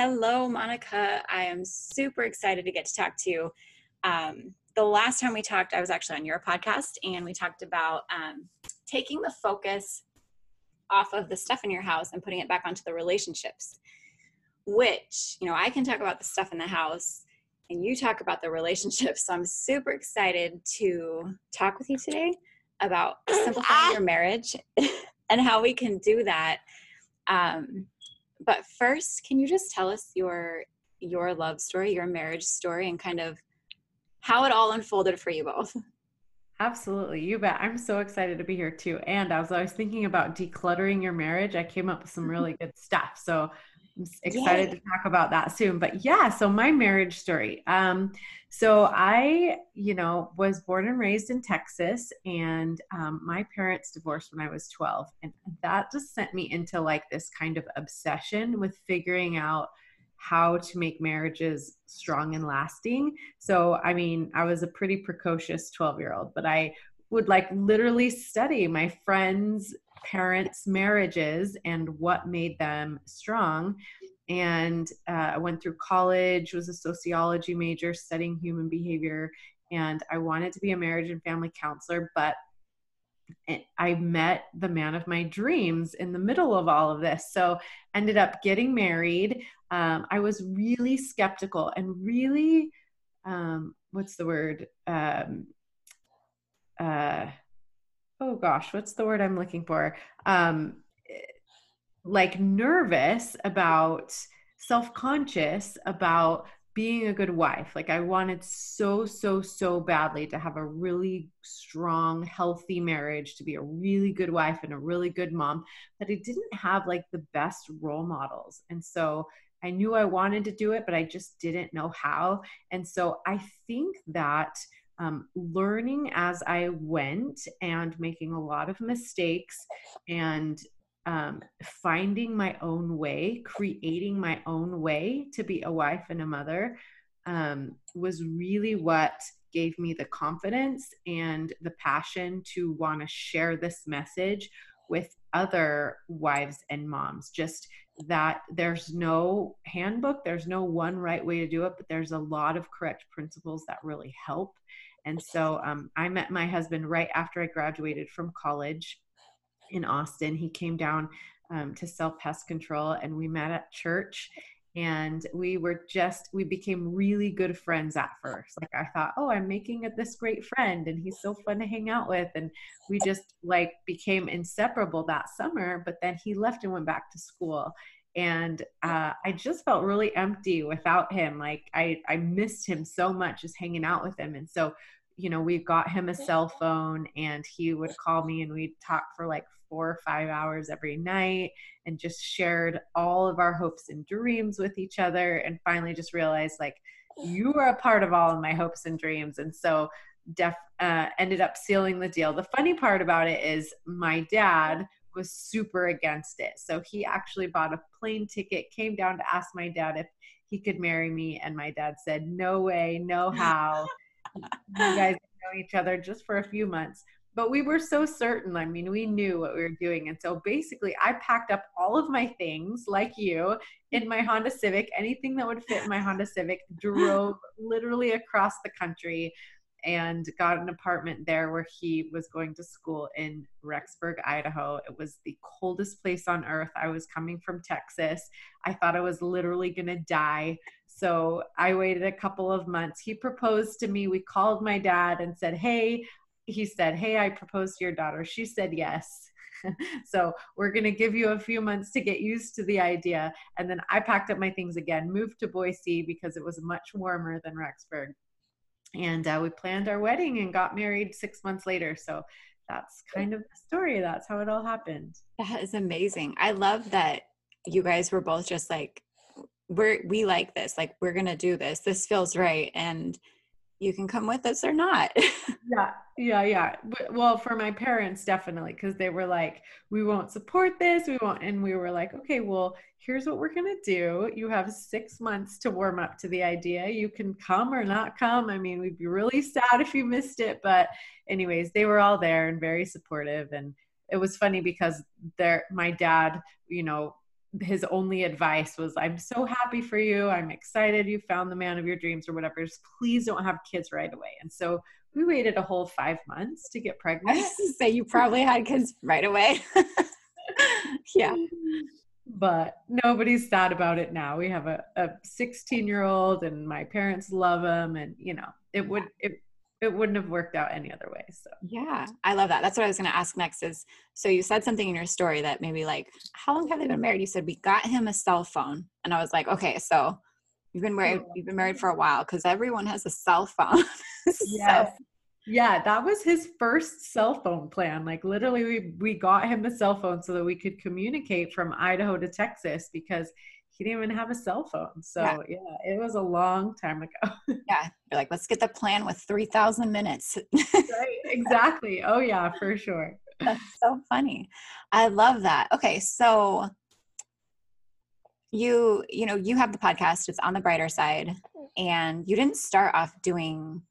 Hello, Monica. I am super excited to get to talk to you. Um, the last time we talked, I was actually on your podcast, and we talked about um, taking the focus off of the stuff in your house and putting it back onto the relationships. Which, you know, I can talk about the stuff in the house, and you talk about the relationships. So I'm super excited to talk with you today about simplifying your marriage and how we can do that. Um, but first, can you just tell us your your love story, your marriage story, and kind of how it all unfolded for you both? Absolutely. You bet. I'm so excited to be here too. And as I was thinking about decluttering your marriage, I came up with some really good stuff. So I'm excited Yay. to talk about that soon. But yeah, so my marriage story. Um, so I, you know, was born and raised in Texas, and um, my parents divorced when I was 12, and that just sent me into like this kind of obsession with figuring out how to make marriages strong and lasting. So, I mean, I was a pretty precocious 12 year old, but I would like literally study my friends' parents' marriages and what made them strong and uh, I went through college, was a sociology major studying human behavior, and I wanted to be a marriage and family counselor, but I met the man of my dreams in the middle of all of this. So ended up getting married. Um, I was really skeptical and really, um, what's the word? Um, uh, oh gosh, what's the word I'm looking for? Um, like nervous about self-conscious about being a good wife. Like i wanted so so so badly to have a really strong healthy marriage to be a really good wife and a really good mom but i didn't have like the best role models. And so i knew i wanted to do it but i just didn't know how. And so i think that um, learning as I went and making a lot of mistakes and um, finding my own way, creating my own way to be a wife and a mother um, was really what gave me the confidence and the passion to want to share this message with other wives and moms. Just that there's no handbook, there's no one right way to do it, but there's a lot of correct principles that really help. And so um, I met my husband right after I graduated from college in Austin. He came down um, to self pest control and we met at church and we were just we became really good friends at first. Like i thought oh i'm making a, this great friend and he's so fun to hang out with. And we just like became inseparable that summer but then he left and went back to school and uh, i just felt really empty without him like i i missed him so much just hanging out with him and so you know we got him a cell phone and he would call me and we'd talk for like four or five hours every night and just shared all of our hopes and dreams with each other and finally just realized like you are a part of all of my hopes and dreams and so def uh, ended up sealing the deal. The funny part about it is my dad was super against it so he actually bought a plane ticket came down to ask my dad if he could marry me and my dad said no way no how you guys know each other just for a few months but we were so certain. I mean, we knew what we were doing. And so basically, I packed up all of my things, like you, in my Honda Civic, anything that would fit in my Honda Civic, drove literally across the country and got an apartment there where he was going to school in Rexburg, Idaho. It was the coldest place on earth. I was coming from Texas. I thought I was literally going to die. So I waited a couple of months. He proposed to me. We called my dad and said, Hey, he said, Hey, I proposed to your daughter. She said yes. so we're going to give you a few months to get used to the idea. And then I packed up my things again, moved to Boise because it was much warmer than Rexburg. And uh, we planned our wedding and got married six months later. So that's kind of the story. That's how it all happened. That is amazing. I love that you guys were both just like, we're, we like this, like, we're going to do this. This feels right. And you can come with us or not. yeah, yeah, yeah. Well, for my parents, definitely, because they were like, we won't support this. We won't. And we were like, okay, well, here's what we're going to do. You have six months to warm up to the idea. You can come or not come. I mean, we'd be really sad if you missed it. But, anyways, they were all there and very supportive. And it was funny because their my dad, you know, his only advice was i'm so happy for you. I'm excited you found the man of your dreams or whatever just please don't have kids right away. And so we waited a whole five months to get pregnant. say you probably had kids right away. Yeah. But nobody's sad about it now. We have a, a 16 year old and my parents love him and you know it would it it wouldn't have worked out any other way. So yeah, I love that. That's what I was going to ask next. Is so you said something in your story that maybe like, how long have they been married? You said we got him a cell phone, and I was like, okay, so you've been married, oh. you've been married for a while because everyone has a cell phone. yes. Yeah, that was his first cell phone plan. Like literally we we got him a cell phone so that we could communicate from Idaho to Texas because he didn't even have a cell phone. So yeah, yeah it was a long time ago. yeah. You're like, let's get the plan with 3000 minutes. right. Exactly. Oh yeah, for sure. That's so funny. I love that. Okay. So you, you know, you have the podcast, it's on the brighter side and you didn't start off doing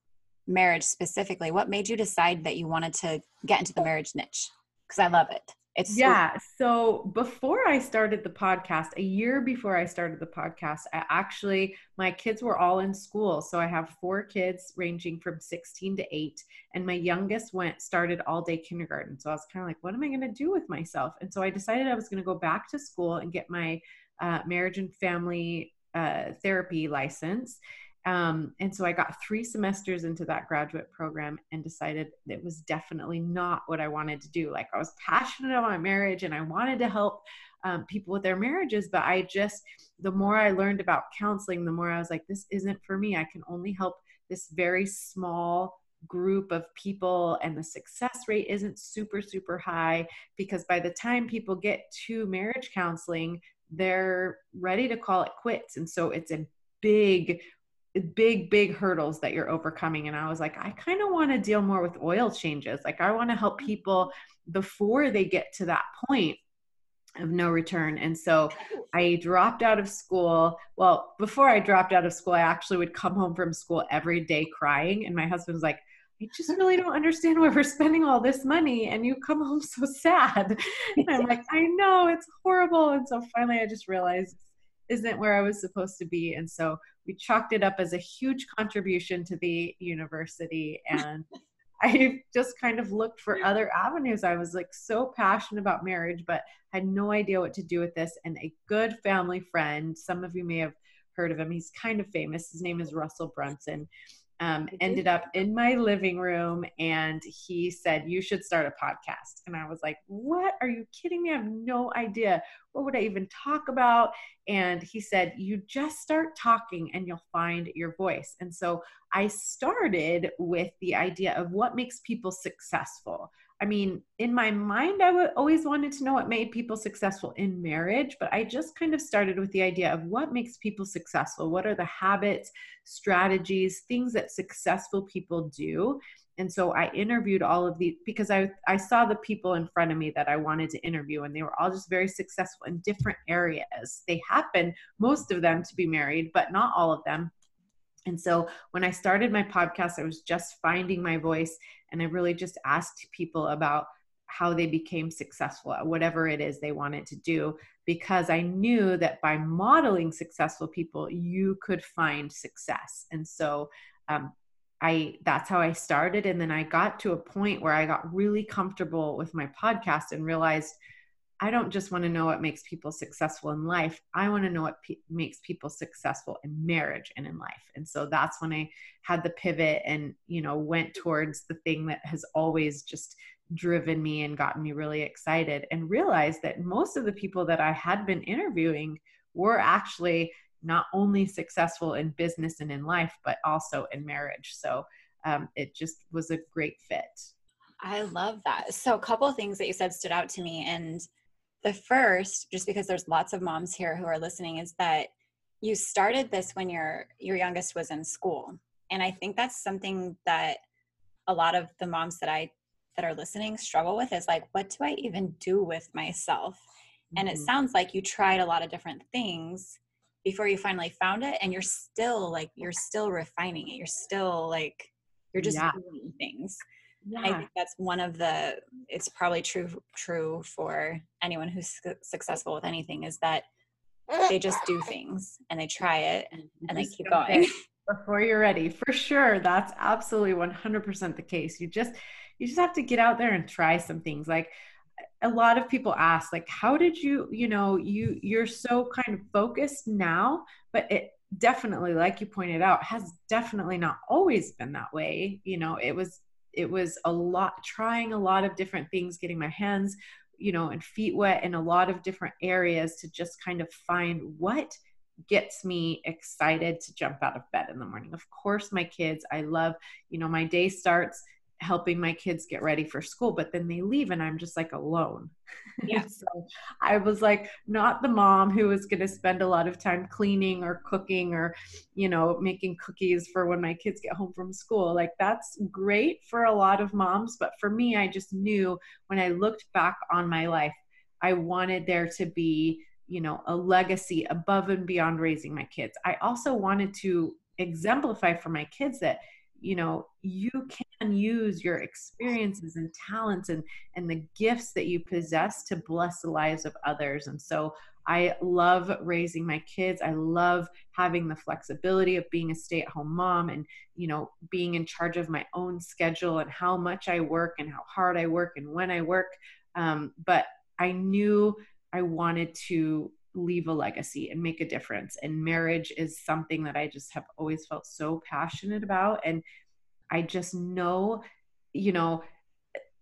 marriage specifically what made you decide that you wanted to get into the marriage niche because i love it it's yeah so before i started the podcast a year before i started the podcast i actually my kids were all in school. So i have four kids ranging from 16 to 8 and my youngest went started all day kindergarten. So i was kind of like what am i going to do with myself? And so i decided i was going to go back to school and get my uh, marriage and family uh, therapy license um, and so I got three semesters into that graduate program and decided it was definitely not what I wanted to do. Like I was passionate about marriage and I wanted to help um, people with their marriages, but I just, the more I learned about counseling, the more I was like, this isn't for me. I can only help this very small group of people and the success rate isn't super super high because by the time people get to marriage counseling they're ready to call it quits and so it's a big big big hurdles that you're overcoming and i was like i kind of want to deal more with oil changes like i want to help mm-hmm. people before they get to that point of no return and so i dropped out of school well before i dropped out of school i actually would come home from school every day crying and my husband was like I just really don't understand why we're spending all this money and you come home so sad. And I'm like, I know it's horrible. And so finally I just realized isn't where I was supposed to be. And so we chalked it up as a huge contribution to the university. And I just kind of looked for other avenues. I was like so passionate about marriage, but had no idea what to do with this. And a good family friend, some of you may have heard of him, he's kind of famous. His name is Russell Brunson um, ended up in my living room and he said, You should start a podcast. And I was like, What? Are you kidding me? I have no idea. What would I even talk about? And he said, You just start talking and you'll find your voice. And so I started with the idea of what makes people successful. I mean, in my mind, I w- always wanted to know what made people successful in marriage, but I just kind of started with the idea of what makes people successful. What are the habits, strategies, things that successful people do? And so I interviewed all of these because I, I saw the people in front of me that I wanted to interview, and they were all just very successful in different areas. They happen, most of them, to be married, but not all of them. And so when I started my podcast, I was just finding my voice and I really just asked people about how they became successful at whatever it is they wanted to do because I knew that by modeling successful people, you could find success. And so um, I that's how I started. And then I got to a point where I got really comfortable with my podcast and realized I don't just want to know what makes people successful in life. I want to know what pe- makes people successful in marriage and in life. And so that's when I had the pivot and, you know, went towards the thing that has always just driven me and gotten me really excited and realized that most of the people that I had been interviewing were actually not only successful in business and in life, but also in marriage. So um, it just was a great fit. I love that. So, a couple things that you said stood out to me. And the first, just because there's lots of moms here who are listening, is that you started this when your your youngest was in school. And I think that's something that a lot of the moms that I that are listening struggle with is like, what do I even do with myself? Mm-hmm. And it mm-hmm. sounds like you tried a lot of different things before you finally found it and you're still like you're still refining it. You're still like you're just yeah. doing things yeah. i think that's one of the it's probably true true for anyone who's successful with anything is that they just do things and they try it and, and they keep going before you're ready for sure that's absolutely 100% the case you just you just have to get out there and try some things like a lot of people ask like how did you you know you you're so kind of focused now but it definitely like you pointed out has definitely not always been that way you know it was it was a lot trying a lot of different things getting my hands you know and feet wet in a lot of different areas to just kind of find what gets me excited to jump out of bed in the morning. Of course my kids i love you know my day starts helping my kids get ready for school but then they leave and i'm just like alone. Yeah. So i was like not the mom who was going to spend a lot of time cleaning or cooking or you know making cookies for when my kids get home from school. Like that's great for a lot of moms but for me i just knew when i looked back on my life i wanted there to be you know a legacy above and beyond raising my kids. I also wanted to exemplify for my kids that you know you can use your experiences and talents and and the gifts that you possess to bless the lives of others. And so i love raising my kids. I love having the flexibility of being a stay-at-home mom and you know being in charge of my own schedule and how much i work and how hard i work and when i work. Um, but i knew i wanted to leave a legacy and make a difference. And marriage is something that I just have always felt so passionate about. And I just know, you know,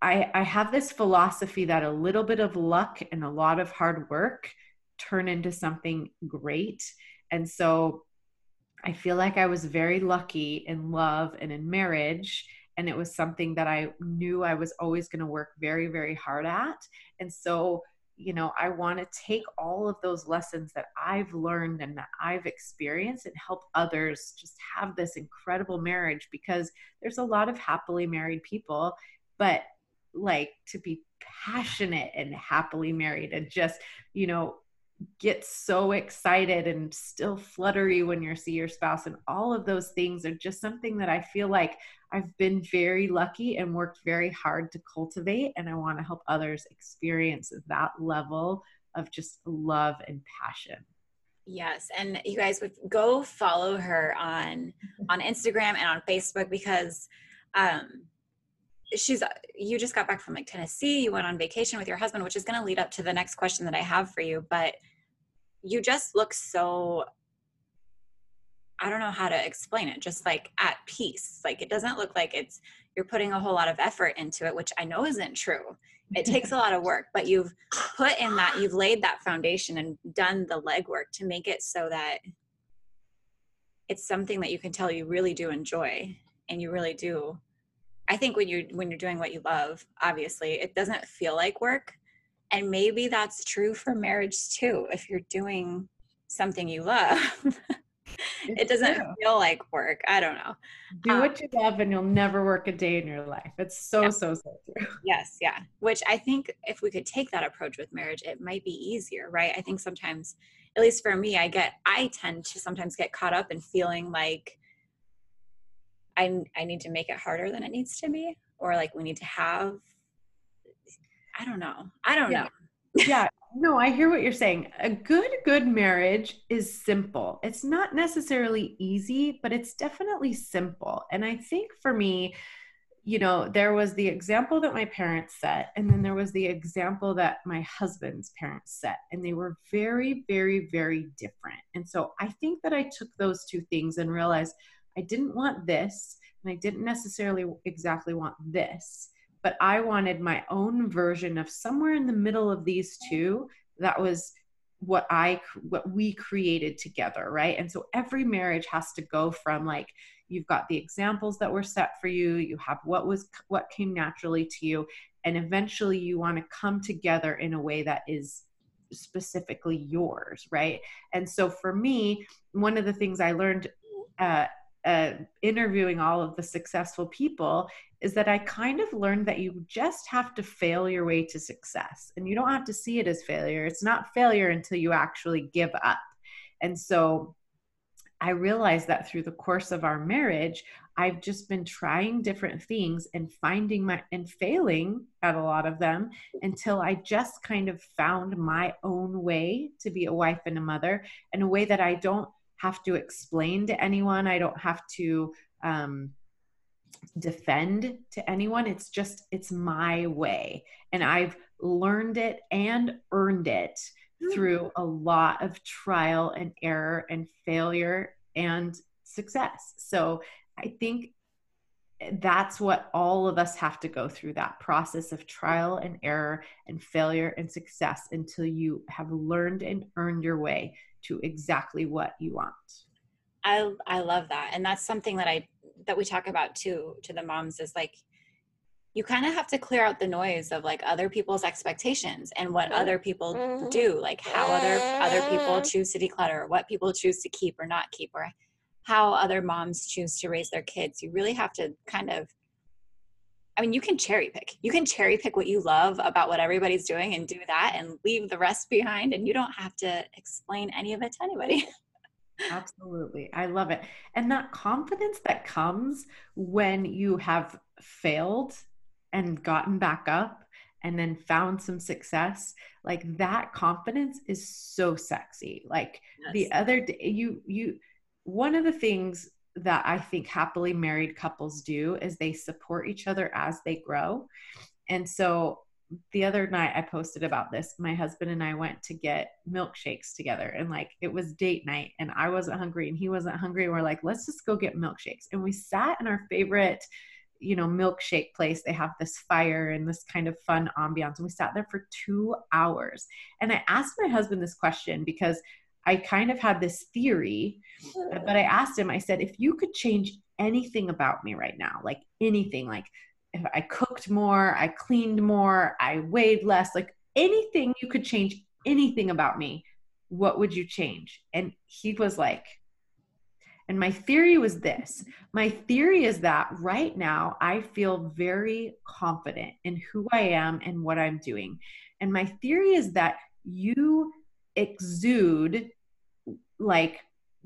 I, I have this philosophy that a little bit of luck and a lot of hard work turn into something great. And so I feel like I was very lucky in love and in marriage. And it was something that I knew I was always going to work very, very hard at. And so you know, I want to take all of those lessons that I've learned and that I've experienced and help others just have this incredible marriage because there's a lot of happily married people, but like to be passionate and happily married and just, you know, get so excited and still fluttery when you see your spouse and all of those things are just something that I feel like I've been very lucky and worked very hard to cultivate and I want to help others experience that level of just love and passion. Yes, and you guys would go follow her on on Instagram and on Facebook because um she's uh, you just got back from like Tennessee, you went on vacation with your husband, which is going to lead up to the next question that I have for you, but you just look so I don't know how to explain it, just like at peace. Like it doesn't look like it's you're putting a whole lot of effort into it, which I know isn't true. It takes a lot of work, but you've put in that, you've laid that foundation and done the legwork to make it so that it's something that you can tell you really do enjoy and you really do I think when you when you're doing what you love, obviously, it doesn't feel like work. And maybe that's true for marriage too. If you're doing something you love, it doesn't true. feel like work. I don't know. Do um, what you love and you'll never work a day in your life. It's so, yeah. so, so true. Yes, yeah. Which I think if we could take that approach with marriage, it might be easier, right? I think sometimes, at least for me, I get, I tend to sometimes get caught up in feeling like, I, I need to make it harder than it needs to be or like we need to have i don't know i don't yeah. know. Yeah. No i hear what you're saying. A good good marriage is simple. It's not necessarily easy but it's definitely simple. And i think for me you know there was the example that my parents set and then there was the example that my husband's parents set and they were very very very different. And so i think that i took those two things and realized I didn't want this, and I didn't necessarily exactly want this, but I wanted my own version of somewhere in the middle of these two that was what I what we created together, right? And so every marriage has to go from like you've got the examples that were set for you, you have what was what came naturally to you, and eventually you want to come together in a way that is specifically yours, right? And so for me, one of the things I learned uh, uh, interviewing all of the successful people is that I kind of learned that you just have to fail your way to success. And you don't have to see it as failure. It's not failure until you actually give up. And so I realized that through the course of our marriage, I've just been trying different things and finding my and failing at a lot of them until I just kind of found my own way to be a wife and a mother in a way that I don't have to explain to anyone. I don't have to um, defend to anyone. It's just, it's my way. And I've learned it and earned it hmm. through a lot of trial and error and failure and success. So I think that's what all of us have to go through that process of trial and error and failure and success until you have learned and earned your way to exactly what you want. I I love that. And that's something that I that we talk about too to the moms is like you kind of have to clear out the noise of like other people's expectations and what other people Mm-hmm. do like how other other people choose to declutter what people choose to keep or not keep or how other moms choose to raise their kids you really have to kind of i mean you can cherry pick you can cherry pick what you love about what everybody's doing and do that and leave the rest behind and you don't have to explain any of it to anybody Absolutely. I love it. And that confidence that comes when you have failed and gotten back up and then found some success, like that confidence is so sexy. Like the other day, you, you, one of the things that I think happily married couples do is they support each other as they grow. And so the other night I posted about this. My husband and I went to get milkshakes together and like it was date night and I wasn't hungry and he wasn't hungry. We're like, let's just go get milkshakes. And we sat in our favorite, you know, milkshake place. They have this fire and this kind of fun ambiance. And we sat there for two hours. And I asked my husband this question because I kind of had this theory, uh, but I asked him, I said, if you could change anything about me right now, like anything, like if I cooked more, I cleaned more, I weighed less, like anything you could change anything about me, what would you change? And he was like, and my theory was this my theory is that right now I feel very confident in who I am and what I'm doing. And my theory is that you exude like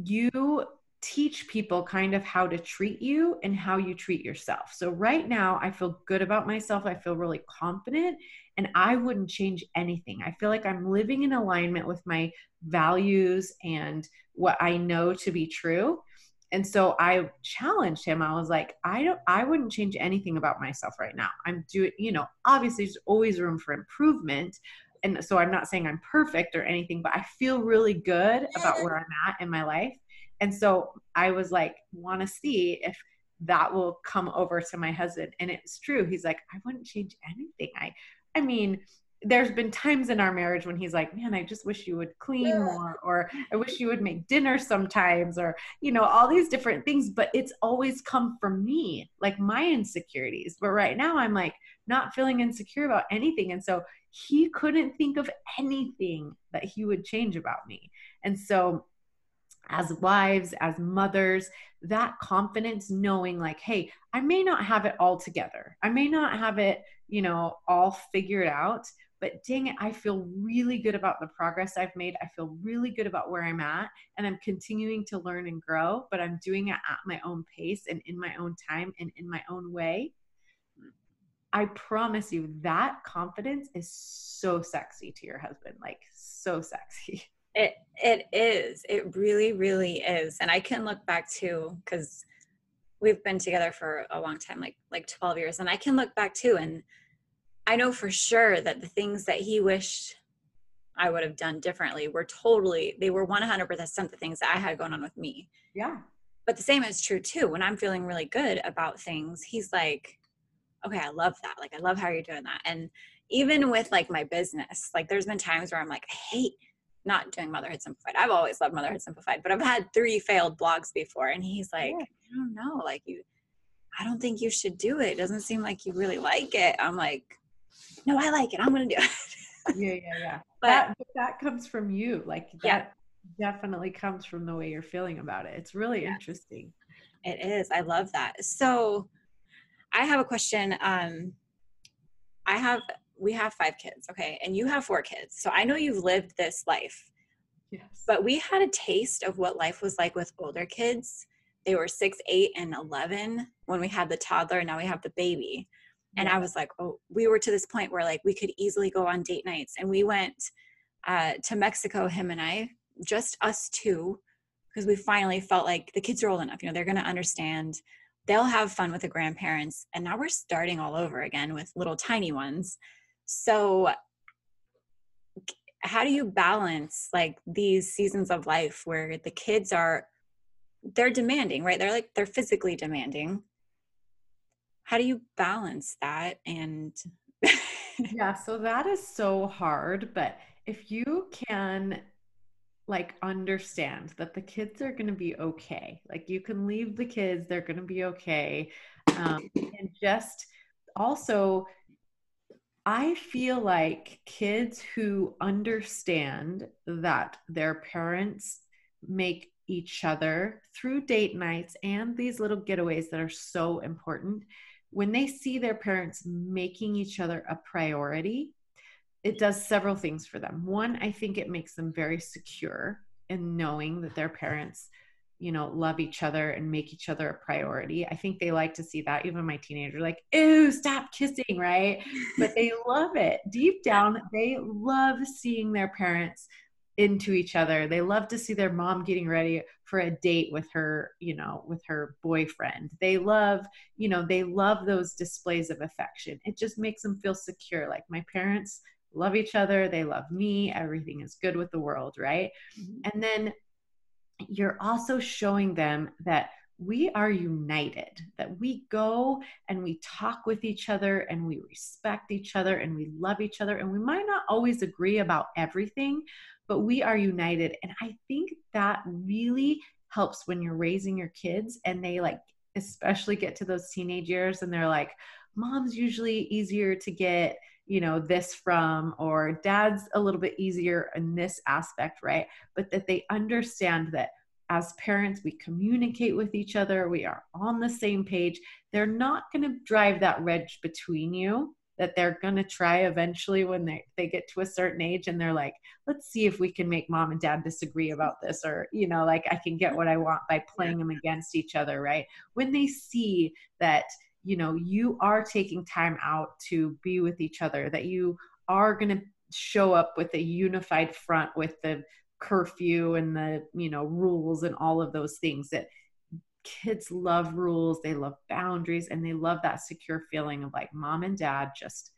you teach people kind of how to treat you and how you treat yourself. So right now I feel good about myself. I feel really confident and I wouldn't change anything. I feel like I'm living in alignment with my values and what I know to be true. And so I challenged him. I was like, I don't I wouldn't change anything about myself right now. I'm doing, you know, obviously there's always room for improvement. And so I'm not saying I'm perfect or anything, but I feel really good about where I'm at in my life. And so I was like, want to see if that will come over to my husband. And it's true. He's like, I wouldn't change anything. I I mean, there's been times in our marriage when he's like, Man, I just wish you would clean more, or I wish you would make dinner sometimes, or you know, all these different things. But it's always come from me, like my insecurities. But right now I'm like not feeling insecure about anything. And so he couldn't think of anything that he would change about me. And so as wives, as mothers, that confidence knowing, like, hey, I may not have it all together. I may not have it, you know, all figured out, but dang it, I feel really good about the progress I've made. I feel really good about where I'm at, and I'm continuing to learn and grow, but I'm doing it at my own pace and in my own time and in my own way. I promise you that confidence is so sexy to your husband, like so sexy. It it is. It really, really is. And I can look back to because we've been together for a long time, like like 12 years. And I can look back too and I know for sure that the things that he wished I would have done differently were totally they were 100% the things that I had going on with me. Yeah. But the same is true too. When I'm feeling really good about things, he's like, okay, I love that. Like, I love how you're doing that. And even with like my business, like, there's been times where I'm like, I hate not doing Motherhood Simplified. I've always loved Motherhood Simplified, but I've had three failed blogs before. And he's like, Yeah. I don't know. Like, you, I don't think you should do it. It doesn't seem like you really like it. I'm like, no, I like it. I'm going to do it. Yeah, yeah, yeah. But that but that comes from you. Like Yeah. that definitely comes from the way you're feeling about it. It's really Yes. interesting. It is. I love that. So I have a question. Um I have we have five kids, okay? And you have four kids. So I know you've lived this life. Yes. But we had a taste of what life was like with older kids. They were 6, 8 and 11 when we had the toddler, now we have the baby. And I was like, "Oh, we were to this point where like we could easily go on date nights and we went uh to Mexico him and I, just us two because we finally felt like the kids are old enough, you know, they're going to understand. They'll have fun with the grandparents. And now we're starting all over again with little tiny ones. So how do you balance like these seasons of life where the kids are they're demanding, right? They're like they're physically demanding. How do you balance that and yeah, so that is so hard, but if you can like understand that the kids are going to be okay. Like you can leave the kids, they're going to be okay. Um, and just also I feel like kids who understand that their parents make each other through date nights and these little getaways that are so important, when they see their parents making each other a priority, it does several things for them. One, I think it makes them very secure in knowing that their parents you know, love each other and make each other a priority. I think they like to see that. Even my teenager, like, ew, stop kissing, right? But they love it. Deep down, they love seeing their parents into each other. They love to see their mom getting ready for a date with her, you know, with her boyfriend. They love, you know, they love those displays of affection. It just makes them feel secure. Like my parents love each other, they love me, everything is good with the world, right? Mm-hmm. And then you're also showing them that we are united, that we go and we talk with each other and we respect each other and we love each other. And we might not always agree about everything, but we are united. And I think that really helps when you're raising your kids and they like, especially get to those teenage years and they're like, mom's usually easier to get you know this from or dad's a little bit easier in this aspect right but that they understand that as parents we communicate with each other we are on the same page. They're not going to drive that wedge between you that they're going to try eventually when they, they get to a certain age and they're like let's see if we can make mom and dad disagree about this or you know like i can get what i want by playing them against each other right? When they see that you know you are taking time out to be with each other that you are going to show up with a unified front with the curfew and the you know rules and all of those things that kids love rules they love boundaries and they love that secure feeling of like mom and dad just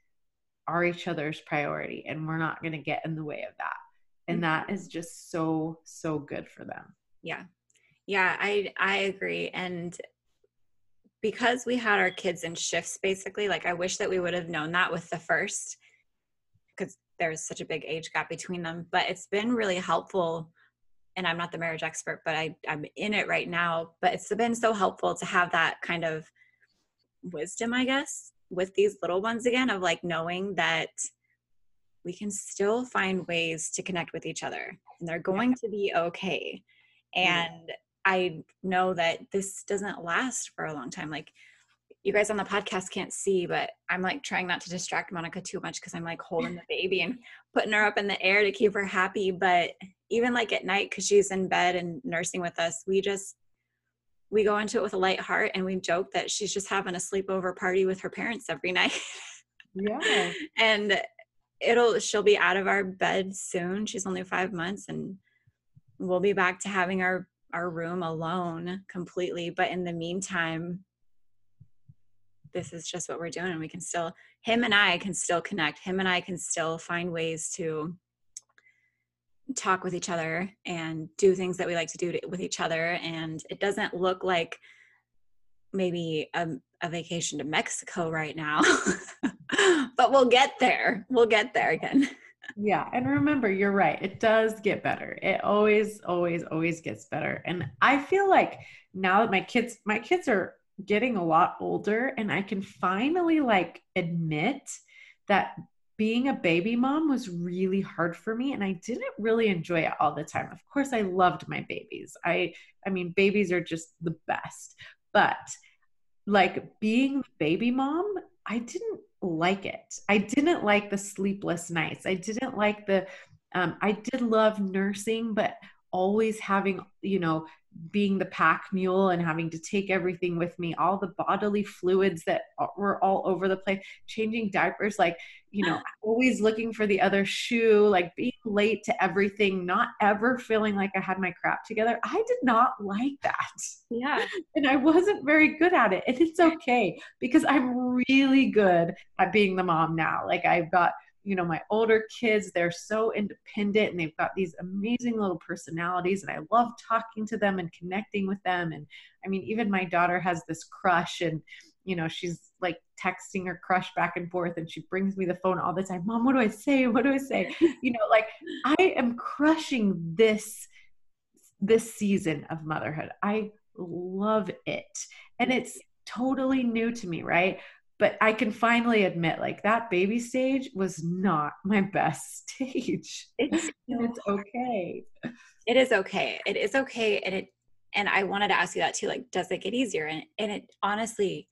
are each other's priority and we're not going to get in the way of that. And mm-hmm. that is just so so good for them. Yeah. Yeah i i agree. And because we had our kids in shifts basically like i wish that we would have known that with the first there's such a big age gap between them but it's been really helpful. And i'm not the marriage expert but I, i'm in it right now but it's been so helpful to have that kind of wisdom i guess with these little ones again of like knowing that we can still find ways to connect with each other and they're going to be okay. And I know that this doesn't last for a long time. Like you guys on the podcast can't see, but I'm like trying not to distract Monica too much because I'm like holding the baby and putting her up in the air to keep her happy. But even like at night, because she's in bed and nursing with us, we just we go into it with a light heart and we joke that she's just having a sleepover party with her parents every night. Yeah. and it'll she'll be out of our bed soon. She's only five months and we'll be back to having our our room alone completely. But in the meantime, this is just what we're doing. And we can still, him and I can still connect. Him and I can still find ways to talk with each other and do things that we like to do to, with each other. And it doesn't look like maybe a, a vacation to Mexico right now, but we'll get there. We'll get there again. Yeah. And remember, you're right. It does get better. It always, always, always gets better. And I feel like now that my kids, my kids are getting a lot older and I can finally like admit that being a baby mom was really hard for me and I didn't really enjoy it all the time. Of course I loved my babies. I I mean babies are just the best. But like being baby mom, I didn't like it. I didn't like the sleepless nights. I didn't like the, um, I did love nursing, but always having, you know, being the pack mule and having to take everything with me, all the bodily fluids that were all over the place, changing diapers, like, you know, always looking for the other shoe, like being late to everything, not ever feeling like I had my crap together. I did not like that. Yeah. And I wasn't very good at it. And it's okay because I'm really good at being the mom now. Like I've got you know my older kids they're so independent and they've got these amazing little personalities and i love talking to them and connecting with them. And i mean even my daughter has this crush and you know she's like texting her crush back and forth and she brings me the phone all the time mom what do i say? What do i say? You know like i am crushing this this season of motherhood. I love it. And it's totally new to me right but I can finally admit like that baby stage was not my best stage. It's, it's okay. It is okay. It is okay. And it, and I wanted to ask you that too. Like, does it get easier? And, and it honestly,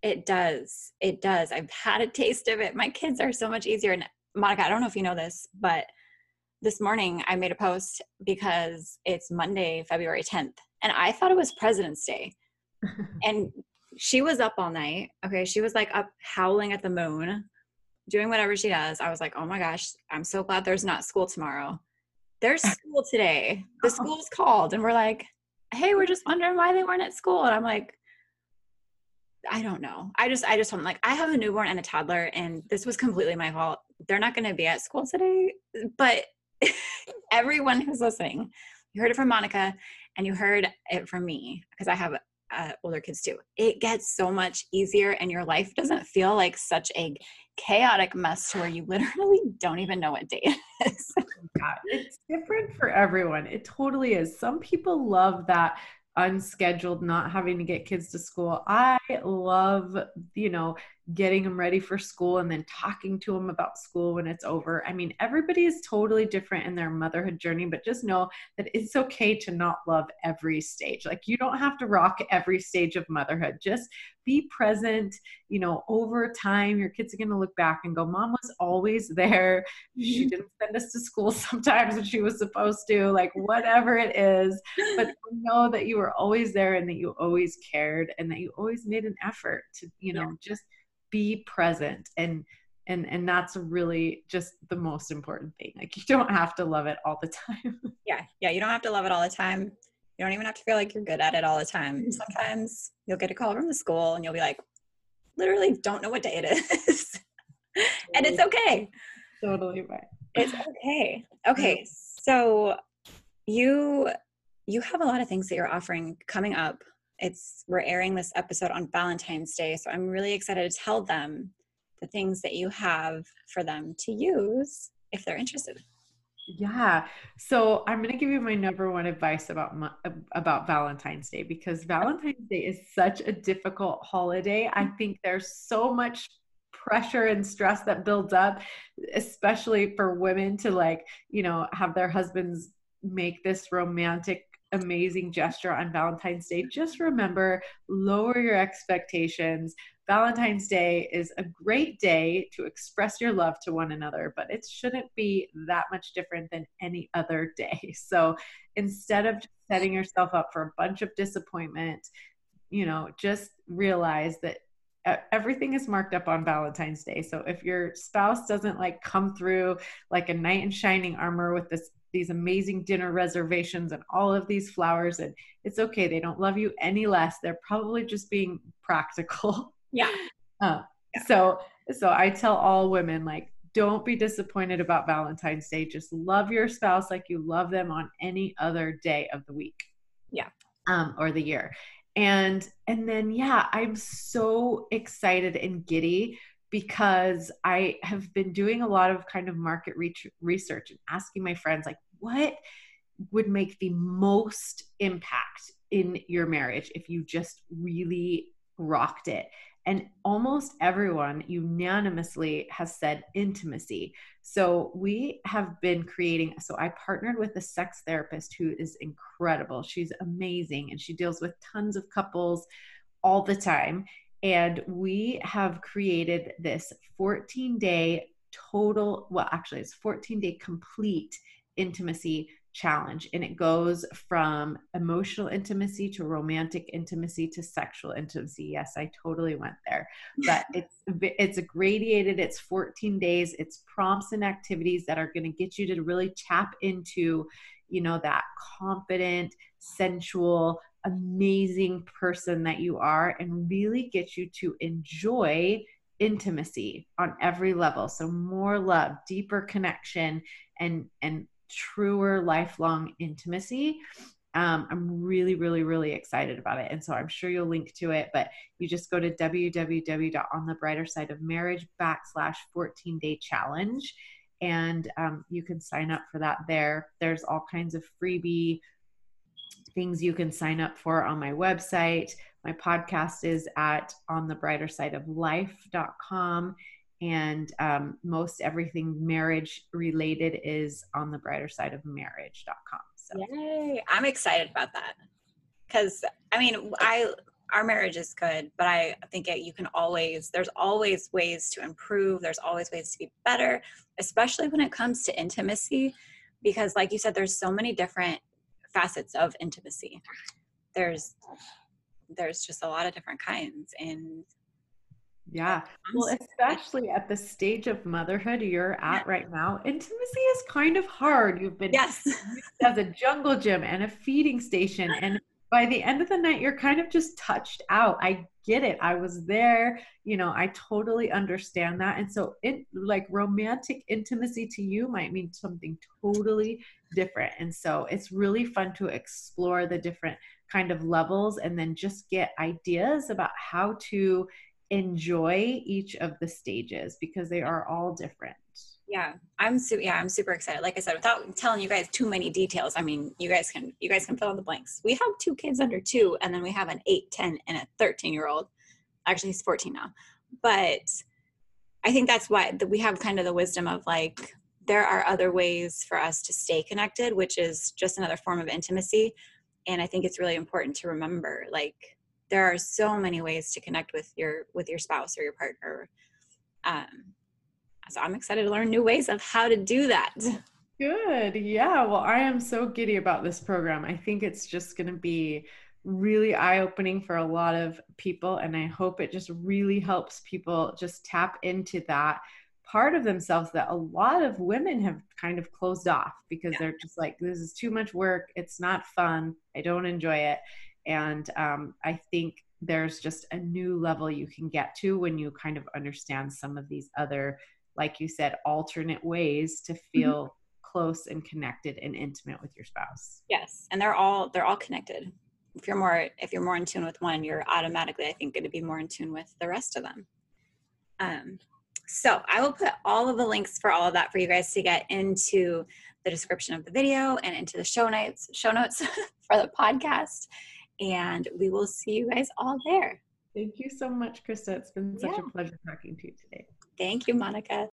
it does. It does. I've had a taste of it. My kids are so much easier. And Monica, I don't know if you know this, but this morning I made a post because it's Monday, February 10th, and I thought it was President's Day. and she was up all night. Okay. She was like up howling at the moon, doing whatever she does. I was like, oh my gosh, I'm so glad there's not school tomorrow. There's school today. The uh-huh. school's called. And we're like, hey, we're just wondering why they weren't at school. And I'm like, I don't know. I just, I just, I'm like, I have a newborn and a toddler, and this was completely my fault. They're not going to be at school today. But everyone who's listening, you heard it from Monica and you heard it from me because I have uh, older kids too. It gets so much easier, and your life doesn't feel like such a chaotic mess where you literally don't even know what day it is. yeah, it's different for everyone. It totally is. Some people love that unscheduled, not having to get kids to school. I love, you know, getting them ready for school and then talking to them about school when it's over. I mean, everybody is totally different in their motherhood journey, but just know that it's okay to not love every stage. Like, you don't have to rock every stage of motherhood. Just be present. You know, over time, your kids are going to look back and go, Mom was always there. She mm-hmm. didn't send us to school sometimes when she was supposed to, like, whatever it is. But know that you were always there and that you always cared and that you always made an effort to, you know, yeah. just be present. And and and that's really just the most important thing. Like you don't have to love it all the time. Yeah yeah you don't have to love it all the time. You don't even have to feel like you're good at it all the time. Mm-hmm. Sometimes you'll get a call from the school and you'll be like literally don't know what day it is. And it's okay. Totally right. It's okay. Okay so you you have a lot of things that you're offering coming up it's we're airing this episode on Valentine's Day, so I'm really excited to tell them the things that you have for them to use if they're interested. Yeah. So I'm going to give you my number one advice about about Valentine's Day because Valentine's Day is such a difficult holiday. I mm-hmm. think there's so much pressure and stress that builds up especially for women to like, you know, have their husbands make this romantic amazing gesture on Valentine's Day, just remember lower your expectations. Valentine's Day is a great day to express your love to one another, but it shouldn't be that much different than any other day. So instead of setting yourself up for a bunch of disappointment, you know, just realize that everything is marked up on Valentine's Day. So if your spouse doesn't like come through like a knight in shining armor with this these amazing dinner reservations and all of these flowers and it's okay they don't love you any less they're probably just being practical. Yeah, uh, yeah. so so i tell all women like don't be disappointed about valentine's day just love your spouse like you love them on any other day of the week. Yeah. Um or the year. And and then yeah i'm so excited and giddy because I have been doing a lot of kind of market research and asking my friends, like, what would make the most impact in your marriage if you just really rocked it? And almost everyone unanimously has said intimacy. So we have been creating. So I partnered with a sex therapist who is incredible. She's amazing and she deals with tons of couples all the time and we have created this 14 day total, well, actually, it's 14 day complete intimacy challenge. And it goes from emotional intimacy to romantic intimacy to sexual intimacy. Yes, I totally went there. But it's it's a gradated, it's 14 days, it's prompts and activities that are going to get you to really tap into, you know, that confident, sensual, amazing person that you are and really get you to enjoy intimacy on every level. So more love deeper connection and and truer lifelong intimacy. Um, i'm really really really excited about it. And so i'm sure you'll link to it but you just go to www.onthebrightersideofmarriage backslash 14 day challenge and um, you can sign up for that there. There's all kinds of freebie things you can sign up for on my website. My podcast is at on the brighter side of life.com. And um, most everything marriage related is on the brighter side of marriage.com. So, yay! I'm excited about that because I mean, I our marriage is good, but I think it, you can always, there's always ways to improve. There's always ways to be better, especially when it comes to intimacy. Because, like you said, there's so many different facets of intimacy. There's, there's just a lot of different kinds. And yeah. Well, especially at the stage of motherhood you're at right now, intimacy is kind of hard. You've been yes. as a jungle gym and a feeding station and by the end of the night you're kind of just touched out. I get it. I was there. You know i totally understand that. And so it like romantic intimacy to you might mean something totally different. And so it's really fun to explore the different kind of levels and then just get ideas about how to enjoy each of the stages because they are all different yeah i'm super yeah i'm super excited. Like i said without telling you guys too many details i mean you guys can you guys can fill in the blanks. We have two kids under two and then we have an 8 10 and a 13 year old actually he's 14 now. But i think that's why we have kind of the wisdom of like there are other ways for us to stay connected which is just another form of intimacy. And i think it's really important to remember like there are so many ways to connect with your with your spouse or your partner. Um, so I'm excited to learn new ways of how to do that. Good. Yeah. Well, I am so giddy about this program. I think it's just going to be really eye opening for a lot of people. And I hope it just really helps people just tap into that part of themselves that a lot of women have kind of closed off because yeah. they're just like, this is too much work. It's not fun. I don't enjoy it. And um, I think there's just a new level you can get to when you kind of understand some of these other like you said, alternate ways to mm-hmm. feel mm-hmm. close and connected and intimate with your spouse. Yes, and they're all they're all connected. If you're more if you're more in tune with one, you're automatically, I think, going to be more in tune with the rest of them. Um, so I will put all of the links for all of that for you guys to get into the description of the video and into the show notes show notes for the podcast. And we will see you guys all there. Thank you so much, Krista. It's been such yeah. a pleasure talking to you today. Thank you, Monica.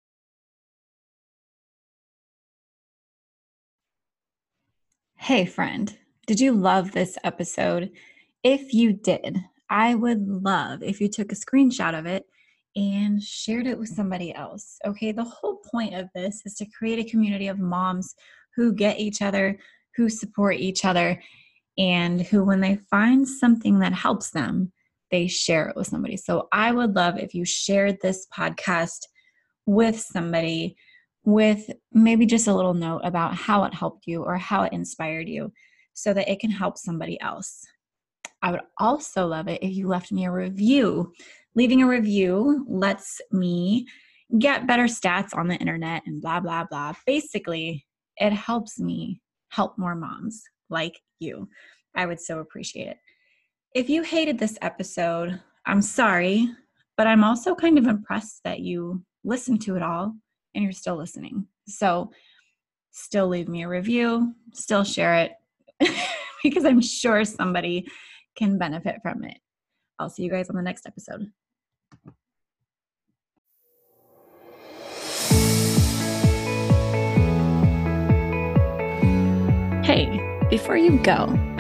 Hey, friend, did you love this episode? If you did, I would love if you took a screenshot of it and shared it with somebody else. Okay, the whole point of this is to create a community of moms who get each other, who support each other, and who, when they find something that helps them, they share it with somebody. So I would love if you shared this podcast with somebody with maybe just a little note about how it helped you or how it inspired you so that it can help somebody else. I would also love it if you left me a review. Leaving a review lets me get better stats on the internet and blah, blah, blah. Basically, it helps me help more moms like you. I would so appreciate it. If you hated this episode, I'm sorry, but I'm also kind of impressed that you listened to it all and you're still listening. So, still leave me a review, still share it because I'm sure somebody can benefit from it. I'll see you guys on the next episode. Hey, before you go,